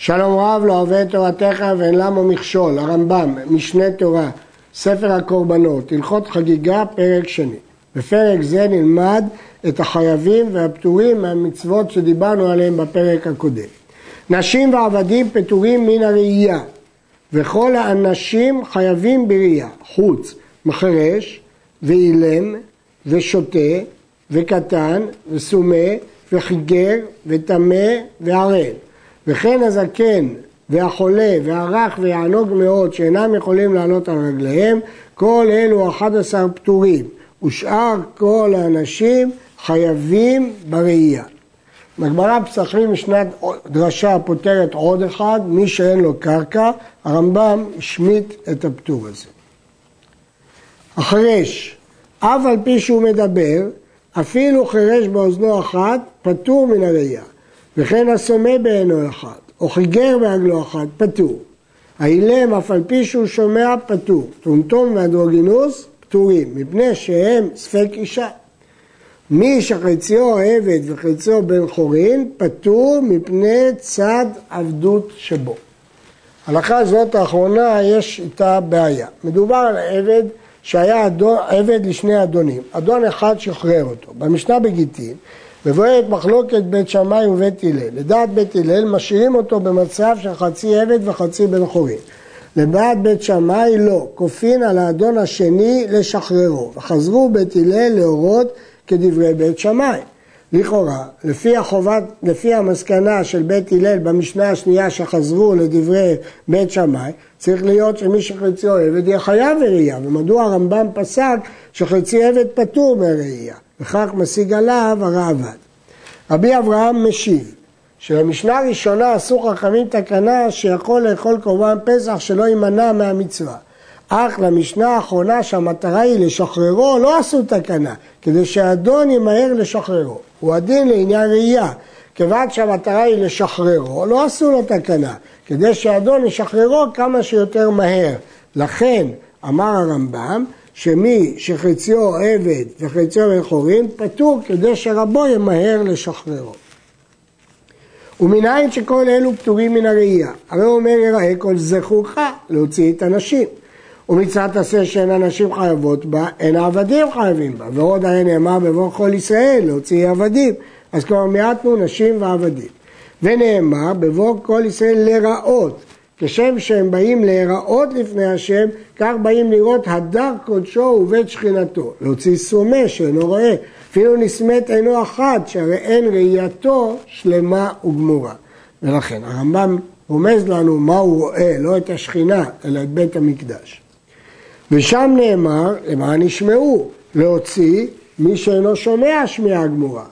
שלום רב לא את תורתך ואין למה מכשול, הרמב"ם, משנה תורה, ספר הקורבנות, הלכות חגיגה, פרק שני. בפרק זה נלמד את החייבים והפטורים מהמצוות שדיברנו עליהם בפרק הקודם. נשים ועבדים פטורים מן הראייה, וכל האנשים חייבים בראייה, חוץ מחרש ואילם ושוטה וקטן וסומה וחיגר וטמא וערל. וכן הזקן והחולה והרך והענוג מאוד שאינם יכולים לעלות על רגליהם, כל אלו 11 פטורים, ושאר כל האנשים חייבים בראייה. בגמרא פסחים ישנה דרשה פותרת עוד אחד, מי שאין לו קרקע, הרמב"ם השמיט את הפטור הזה. החרש, אף על פי שהוא מדבר, אפילו חירש באוזנו אחת, פטור מן הראייה. וכן הסומה בעינו אחד, או חיגר ברגלו אחת, פטור. האילם, אף על פי שהוא שומע, פטור. טומטום ואנדרוגינוס, פטורים, מפני שהם ספק אישה. מי שחציו עבד וחציו בן חורין, פטור מפני צד עבדות שבו. הלכה זאת האחרונה, יש איתה בעיה. מדובר על עבד שהיה עבד לשני אדונים. אדון אחד שחרר אותו. במשנה בגיטין, מבוארת מחלוקת בית שמאי ובית הלל. לדעת בית הלל משאירים אותו במצב של חצי עבד וחצי בן חורין. לדעת בית שמאי לא, כופין על האדון השני לשחררו. וחזרו בית הלל להורות כדברי בית שמאי. לכאורה, לפי, החובת, לפי המסקנה של בית הלל במשנה השנייה שחזרו לדברי בית שמאי, צריך להיות שמי שחציו עבד יהיה חייב בראייה, ומדוע הרמב"ם פסק שחצי עבד פטור מהראייה, וכך משיג עליו הרעב"ד. רבי אברהם משיב, שבמשנה הראשונה עשו חכמים תקנה שיכול לאכול קורבן פסח שלא יימנע מהמצווה. אך למשנה האחרונה שהמטרה היא לשחררו, לא עשו תקנה, כדי שהאדון ימהר לשחררו. הוא הדין לעניין ראייה. כיוון שהמטרה היא לשחררו, לא עשו לו תקנה, כדי שהאדון ישחררו כמה שיותר מהר. לכן, אמר הרמב"ם, שמי שחציו עבד וחציו בן חורין, פטור כדי שרבו ימהר לשחררו. ומנין שכל אלו פטורים מן הראייה? הרי הוא אומר יראה כל זכורך להוציא את הנשים. ומצוות עשה שאין הנשים חייבות בה, אין העבדים חייבים בה. ועוד הרי נאמר בבוא כל ישראל להוציא עבדים. אז כבר מיעטנו נשים ועבדים. ונאמר בבוא כל ישראל לראות. כשם שהם באים להיראות לפני השם, כך באים לראות הדר קודשו ובית שכינתו. להוציא סומה שאינו רואה. אפילו נסמת עינו אחת, שהרי אין ראייתו שלמה וגמורה. ולכן הרמב"ם רומז לנו מה הוא רואה, לא את השכינה, אלא את בית המקדש. ושם נאמר, למען ישמעו, להוציא מי שאינו שומע שמיעה גמורה.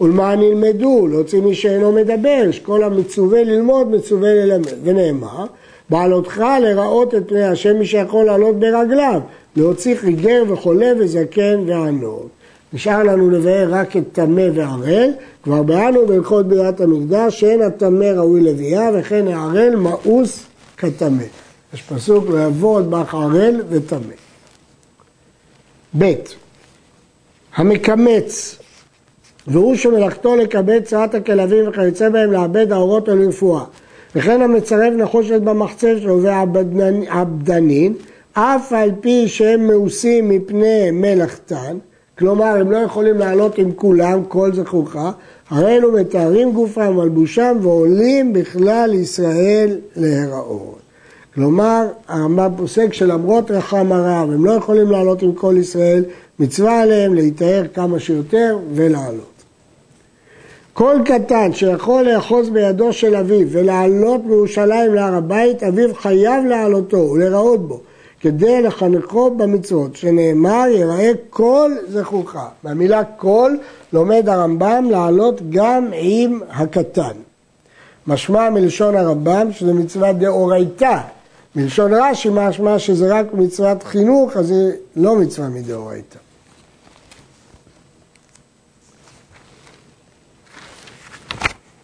ולמען ילמדו, להוציא מי שאינו מדבר, שכל המצווה ללמוד מצווה ללמד. ונאמר, בעלותך לראות את פני השם מי שיכול לעלות ברגליו, להוציא חיגר וחולה וזקן וענות. נשאר לנו לבאר רק את טמא וערל, כבר באנו בהלכות ביאת המקדש, שאין הטמא ראוי לביאה וכן הערל מאוס כטמא. יש פסוק עוד בך ערל וטמא. ב. המקמץ והוא שמלאכתו לקבל צרת הכלבים וכיוצא בהם לעבד האורות או לרפואה וכן המצרף נחושת במחצב שלו ועבדנין אף על פי שהם מאוסים מפני מלאכתן כלומר הם לא יכולים לעלות עם כולם כל זכורך הרי אלו מתארים גופם מלבושם ועולים בכלל ישראל להיראות כלומר, הרמב"ם פוסק שלמרות רחם הרב, הם לא יכולים לעלות עם כל ישראל, מצווה עליהם להיטהר כמה שיותר ולעלות. כל קטן שיכול לאחוז בידו של אביו ולעלות מירושלים להר הבית, אביו חייב לעלותו ולראות בו, כדי לחנכו במצוות, שנאמר יראה כל זכורך. במילה כל לומד הרמב"ם לעלות גם עם הקטן. משמע מלשון הרמב"ם שזה מצווה דאורייתא, מלשון רש"י משמע שזה רק מצוות חינוך, אז זה לא מצווה מדאורייתא.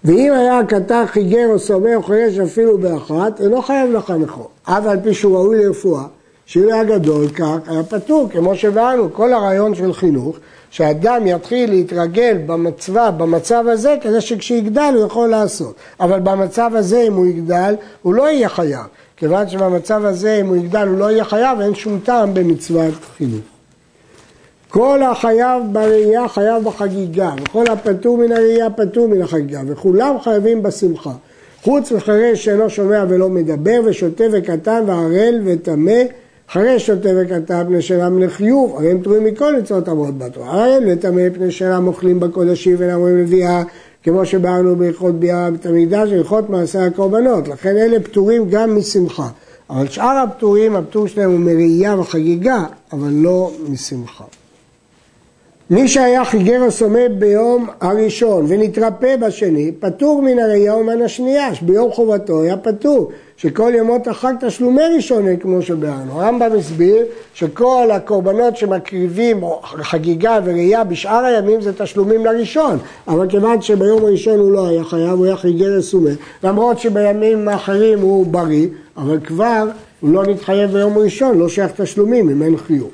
ואם היה קטר חיגר או סומא או חרש אפילו באחת, אינו חייב לחנכו. אף על פי שהוא ראוי לרפואה, שאם היה גדול כך, היה פטור, כמו שבאנו, כל הרעיון של חינוך, שאדם יתחיל להתרגל במצווה, במצב הזה, כדי שכשיגדל הוא יכול לעשות. אבל במצב הזה, אם הוא יגדל, הוא לא יהיה חייב. כיוון שבמצב הזה, אם הוא יגדל, הוא לא יהיה חייב, אין שום טעם במצוות חינוך. כל החייב בראייה חייב בחגיגה, וכל הפטור מן הראייה פטור מן החגיגה, וכולם חייבים בשמחה. חוץ מחירש שאינו שומע ולא מדבר, ושותה וקטן, וערל וטמא, חירש שותה וקטן פני שאינם לחיוב, הרי הם פטורים מכל מצוות אמרות בתורה. ערל וטמא פני שאינם אוכלים בקודשים ואינם אומרים לביאה, כמו שבארנו בהלכות ביאה בית המקדש והלכות מעשה הקורבנות, לכן אלה פטורים גם משמחה. אבל שאר הפטורים, הפטור שלהם הוא מראייה וחגיגה, אבל לא משמחה. מי שהיה חיגר הסומא ביום הראשון ונתרפא בשני, פטור מן הראייה ומן השנייה, שביום חובתו היה פטור, שכל ימות החג תשלומי ראשון כמו שביארנו. הרמב"ם הסביר שכל הקורבנות שמקריבים חגיגה וראייה בשאר הימים זה תשלומים לראשון, אבל כיוון שביום הראשון הוא לא היה חייב, הוא היה חיגר הסומא, למרות שבימים האחרים הוא בריא, אבל כבר הוא לא נתחייב ביום ראשון, לא שייך תשלומים אם אין חיוב.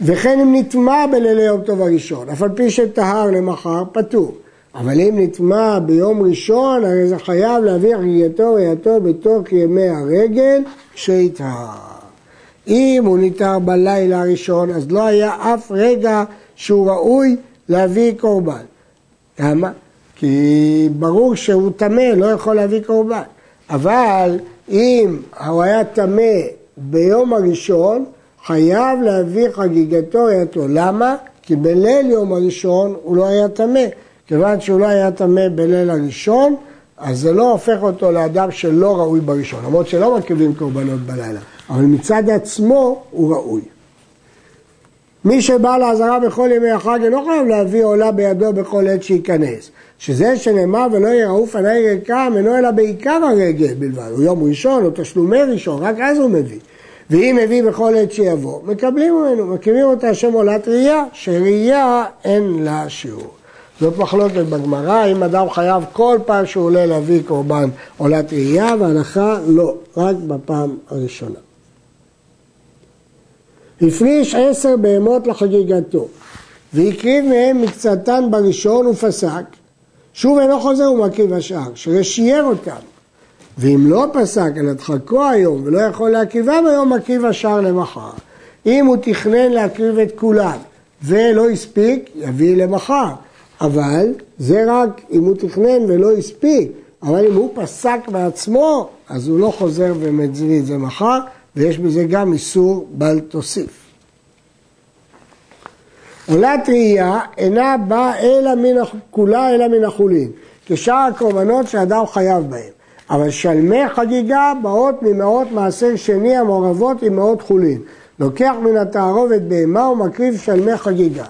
וכן אם נטמע בלילי יום טוב הראשון, אף על פי שטהר למחר, פטור. אבל אם נטמע ביום ראשון, הרי זה חייב להביא חגיגתו ראייתו בתוך ימי הרגל כשיטהר. אם הוא נטהר בלילה הראשון, אז לא היה אף רגע שהוא ראוי להביא קורבן. למה? כי ברור שהוא טמא, לא יכול להביא קורבן. אבל אם הוא היה טמא ביום הראשון, חייב להביא חגיגתו ראייתו. למה? כי בליל יום הראשון הוא לא היה טמא. כיוון שהוא לא היה טמא בליל הראשון, אז זה לא הופך אותו לאדם שלא ראוי בראשון, למרות שלא מקריבים קורבנות בלילה, אבל מצד עצמו הוא ראוי. מי שבא לעזרה בכל ימי החג אינו חייב להביא עולה בידו בכל עת שייכנס. שזה שנאמר ולא יראו פני ריקם אינו אלא בעיקר הרגל בלבד, הוא יום ראשון או תשלומי ראשון, רק אז הוא מביא. ואם מביא בכל עת שיבוא, מקבלים ממנו, מקימים אותה שם עולת ראייה, שראייה אין לה שיעור. זאת מחלוקת בגמרא, אם אדם חייב כל פעם שהוא עולה להביא קורבן עולת ראייה, והנחה לא, רק בפעם הראשונה. הפריש עשר בהמות לחגיגתו, והקריב מהם מקצתן בראשון ופסק, שוב אינו חוזר ומקריב השאר, שרשייר אותם. ואם לא פסק, אלא דחקו היום ולא יכול להקריבם היום, מקריב השאר למחר. אם הוא תכנן להקריב את כולם ולא הספיק, יביא למחר. אבל זה רק אם הוא תכנן ולא הספיק. אבל אם הוא פסק בעצמו, אז הוא לא חוזר ומביא את זה מחר, ויש בזה גם איסור בל תוסיף. עולת ראייה אינה באה אלא מן, כולה אלא מן החולין, כשאר הקורבנות שאדם חייב בהם. אבל שלמי חגיגה באות ממאות מעשר שני המעורבות עם מאות חולין. לוקח מן התערובת בהמה ומקריב שלמי חגיגה.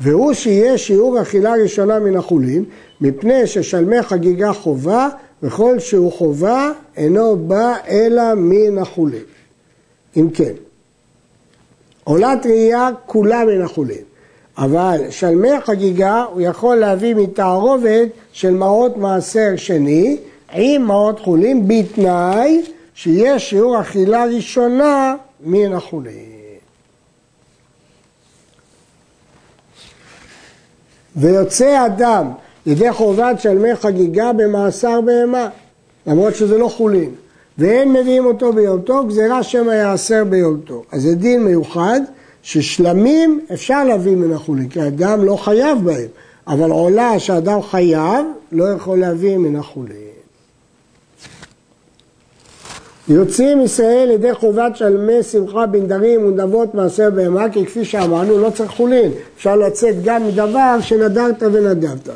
והוא שיהיה שיעור אכילה ראשונה מן החולין, מפני ששלמי חגיגה חובה, וכל שהוא חובה אינו בא אלא מן החולין. אם כן, עולת ראייה כולה מן החולין, אבל שלמי חגיגה הוא יכול להביא מתערובת של מעות מעשר שני עם מעות חולין בתנאי שיש שיעור אכילה ראשונה מן החולין. ויוצא אדם ידי חובת שלמי חגיגה במאסר בהמה, למרות שזה לא חולין, ואין מביאים אותו ביום טוב, גזירה שמא יעשר ביום טוב. אז זה דין מיוחד ששלמים אפשר להביא מן החולין, כי אדם לא חייב בהם, אבל עולה שאדם חייב, לא יכול להביא מן החולין. יוצאים ישראל ידי חובת שלמי שמחה בנדרים ונדבות מעשר בהמה, כי כפי שאמרנו, לא צריך חולין. אפשר לצאת גם מדבר שנדרת ונדבת.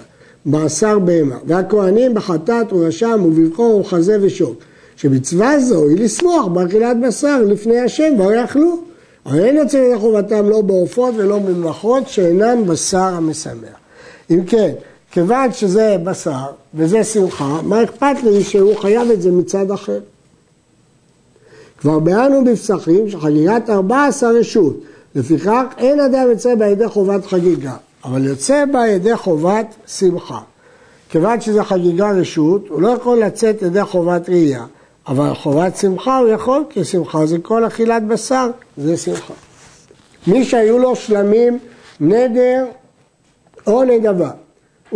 מעשר בהמה. והכהנים בחטאת ורשם ובבחור וחזה ושוק. שמצווה זו היא לשמוח באכילת בשר לפני השם, והר יאכלו. אבל אין יוצאים ידי חובתם לא בעופות ולא במלאכות שאינן בשר המשמח. אם כן, כיוון שזה בשר וזה שמחה, מה אכפת לי שהוא חייב את זה מצד אחר? כבר ביארנו בפסחים שחגיגת 14 רשות, לפיכך אין אדם יוצא בה ידי חובת חגיגה, אבל יוצא בה ידי חובת שמחה. כיוון שזו חגיגה רשות, הוא לא יכול לצאת ידי חובת ראייה, אבל חובת שמחה הוא יכול, כי שמחה זה כל אכילת בשר, זה שמחה. מי שהיו לו שלמים נדר או נדבה,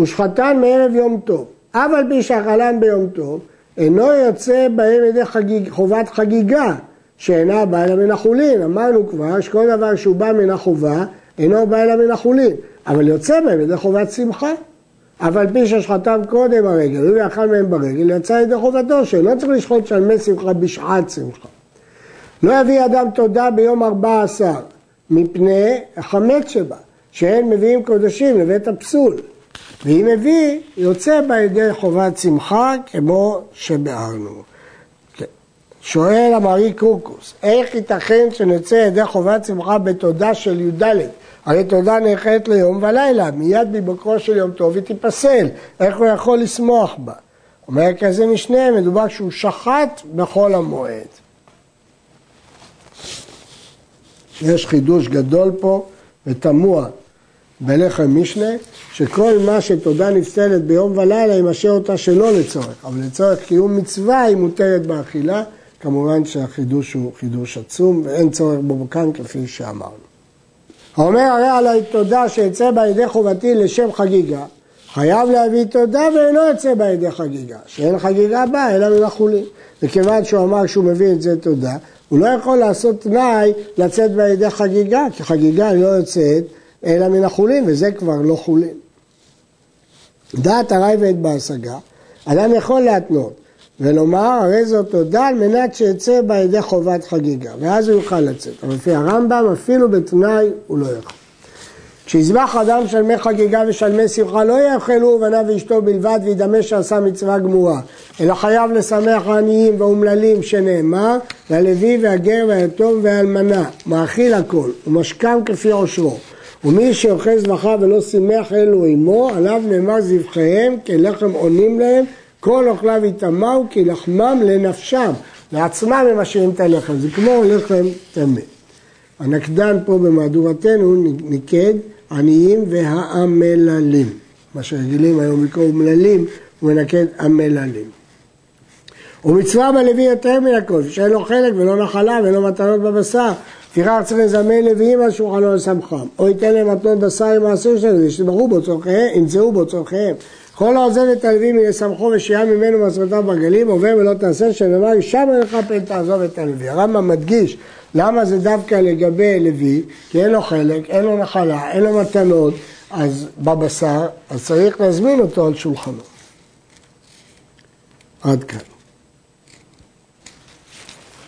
ושחטן מערב יום טוב, אף על פי שאכלן ביום טוב, אינו יוצא בהם ידי חגיג, חובת חגיגה, שאינה באה אלא מן החולין. אמרנו כבר שכל דבר שהוא בא מן החובה, אינו בא אלא מן החולין, אבל יוצא בהם ידי חובת שמחה. אף על פי ששחטם קודם הרגל, הוא יאכל מהם ברגל, יצא ידי חובתו, שלא צריך לשחוט שלמי שמחה בשעת שמחה. לא יביא אדם תודה ביום ארבע עשר, מפני החמץ שבה, שאין מביאים קודשים לבית הפסול. ואם מביא, יוצא בה ידי חובת שמחה, כמו שביארנו. כן. שואל המרי קרוקוס, איך ייתכן שנצא ידי חובת שמחה בתודה של י"ד? הרי תודה נאחרת ליום ולילה, מיד מבוקרו של יום טוב היא תיפסל, איך הוא יכול לשמוח בה? אומר כזה משנה, מדובר שהוא שחט בכל המועד. יש חידוש גדול פה ותמוה בלחם משנה, שכל מה שתודה נפסלת ביום ולילה, יימשך אותה שלא לצורך, אבל לצורך קיום מצווה היא מותרת באכילה, כמובן שהחידוש הוא חידוש עצום ואין צורך בו כאן כפי שאמרנו. האומר הרי עלי תודה שיצא בה ידי חובתי לשם חגיגה, חייב להביא תודה ואינו יוצא בה ידי חגיגה, שאין חגיגה בה אלא מן החולין. וכיוון שהוא אמר שהוא מביא את זה תודה, הוא לא יכול לעשות תנאי לצאת בה ידי חגיגה, כי חגיגה לא יוצאת אלא מן החולין, וזה כבר לא חולין. דעת הרי ואת בהשגה, אדם יכול להתנות ולומר הרי זאת תודה על מנת שיצא בה ידי חובת חגיגה, ואז הוא יוכל לצאת. אבל לפי הרמב"ם אפילו בתנאי הוא לא יכול. כשיזבח אדם שלמי חגיגה ושלמי שמחה לא יאכלו ובניו ואשתו בלבד וידמה שעשה מצווה גמורה אלא חייב לשמח העניים והאומללים שנאמר והלוי והגר והיתום והאלמנה מאכיל הכל ומשכם כפי עושרו ומי שאוכל זבחה ולא שימח אלו עמו עליו נאמר זבחיהם כלחם עונים להם כל אוכליו יטמאו כי לחמם לנפשם לעצמם הם משאירים את הלחם זה כמו לחם טמא הנקדן פה במהדורתנו ניקד עניים והעמללים. מה שרגילים היום לקרוא אומללים, הוא מנקד עמללים. ומצווה בלוי יותר מן הכל, שאין לו חלק ולא נחלה ולא מתנות בבשר. לפיכך צריך לזמן לוויים על שולחנו לשמחם. או ייתן להם מתנות בשר עם העשור שלהם, שישמחו בו צורכיהם, ימצאו בו צורכיהם. כל העוזב את הלוי מלשמחו ושיהיה ממנו מעשרותיו בגלים, עובר ולא תעשה, שנאמר, ישם אליך פן תעזוב את הלוי. הרמב"ם מדגיש למה זה דווקא לגבי לוי? כי אין לו חלק, אין לו נחלה, אין לו מתנות, אז בבשר, אז צריך להזמין אותו על שולחנו. עד כאן.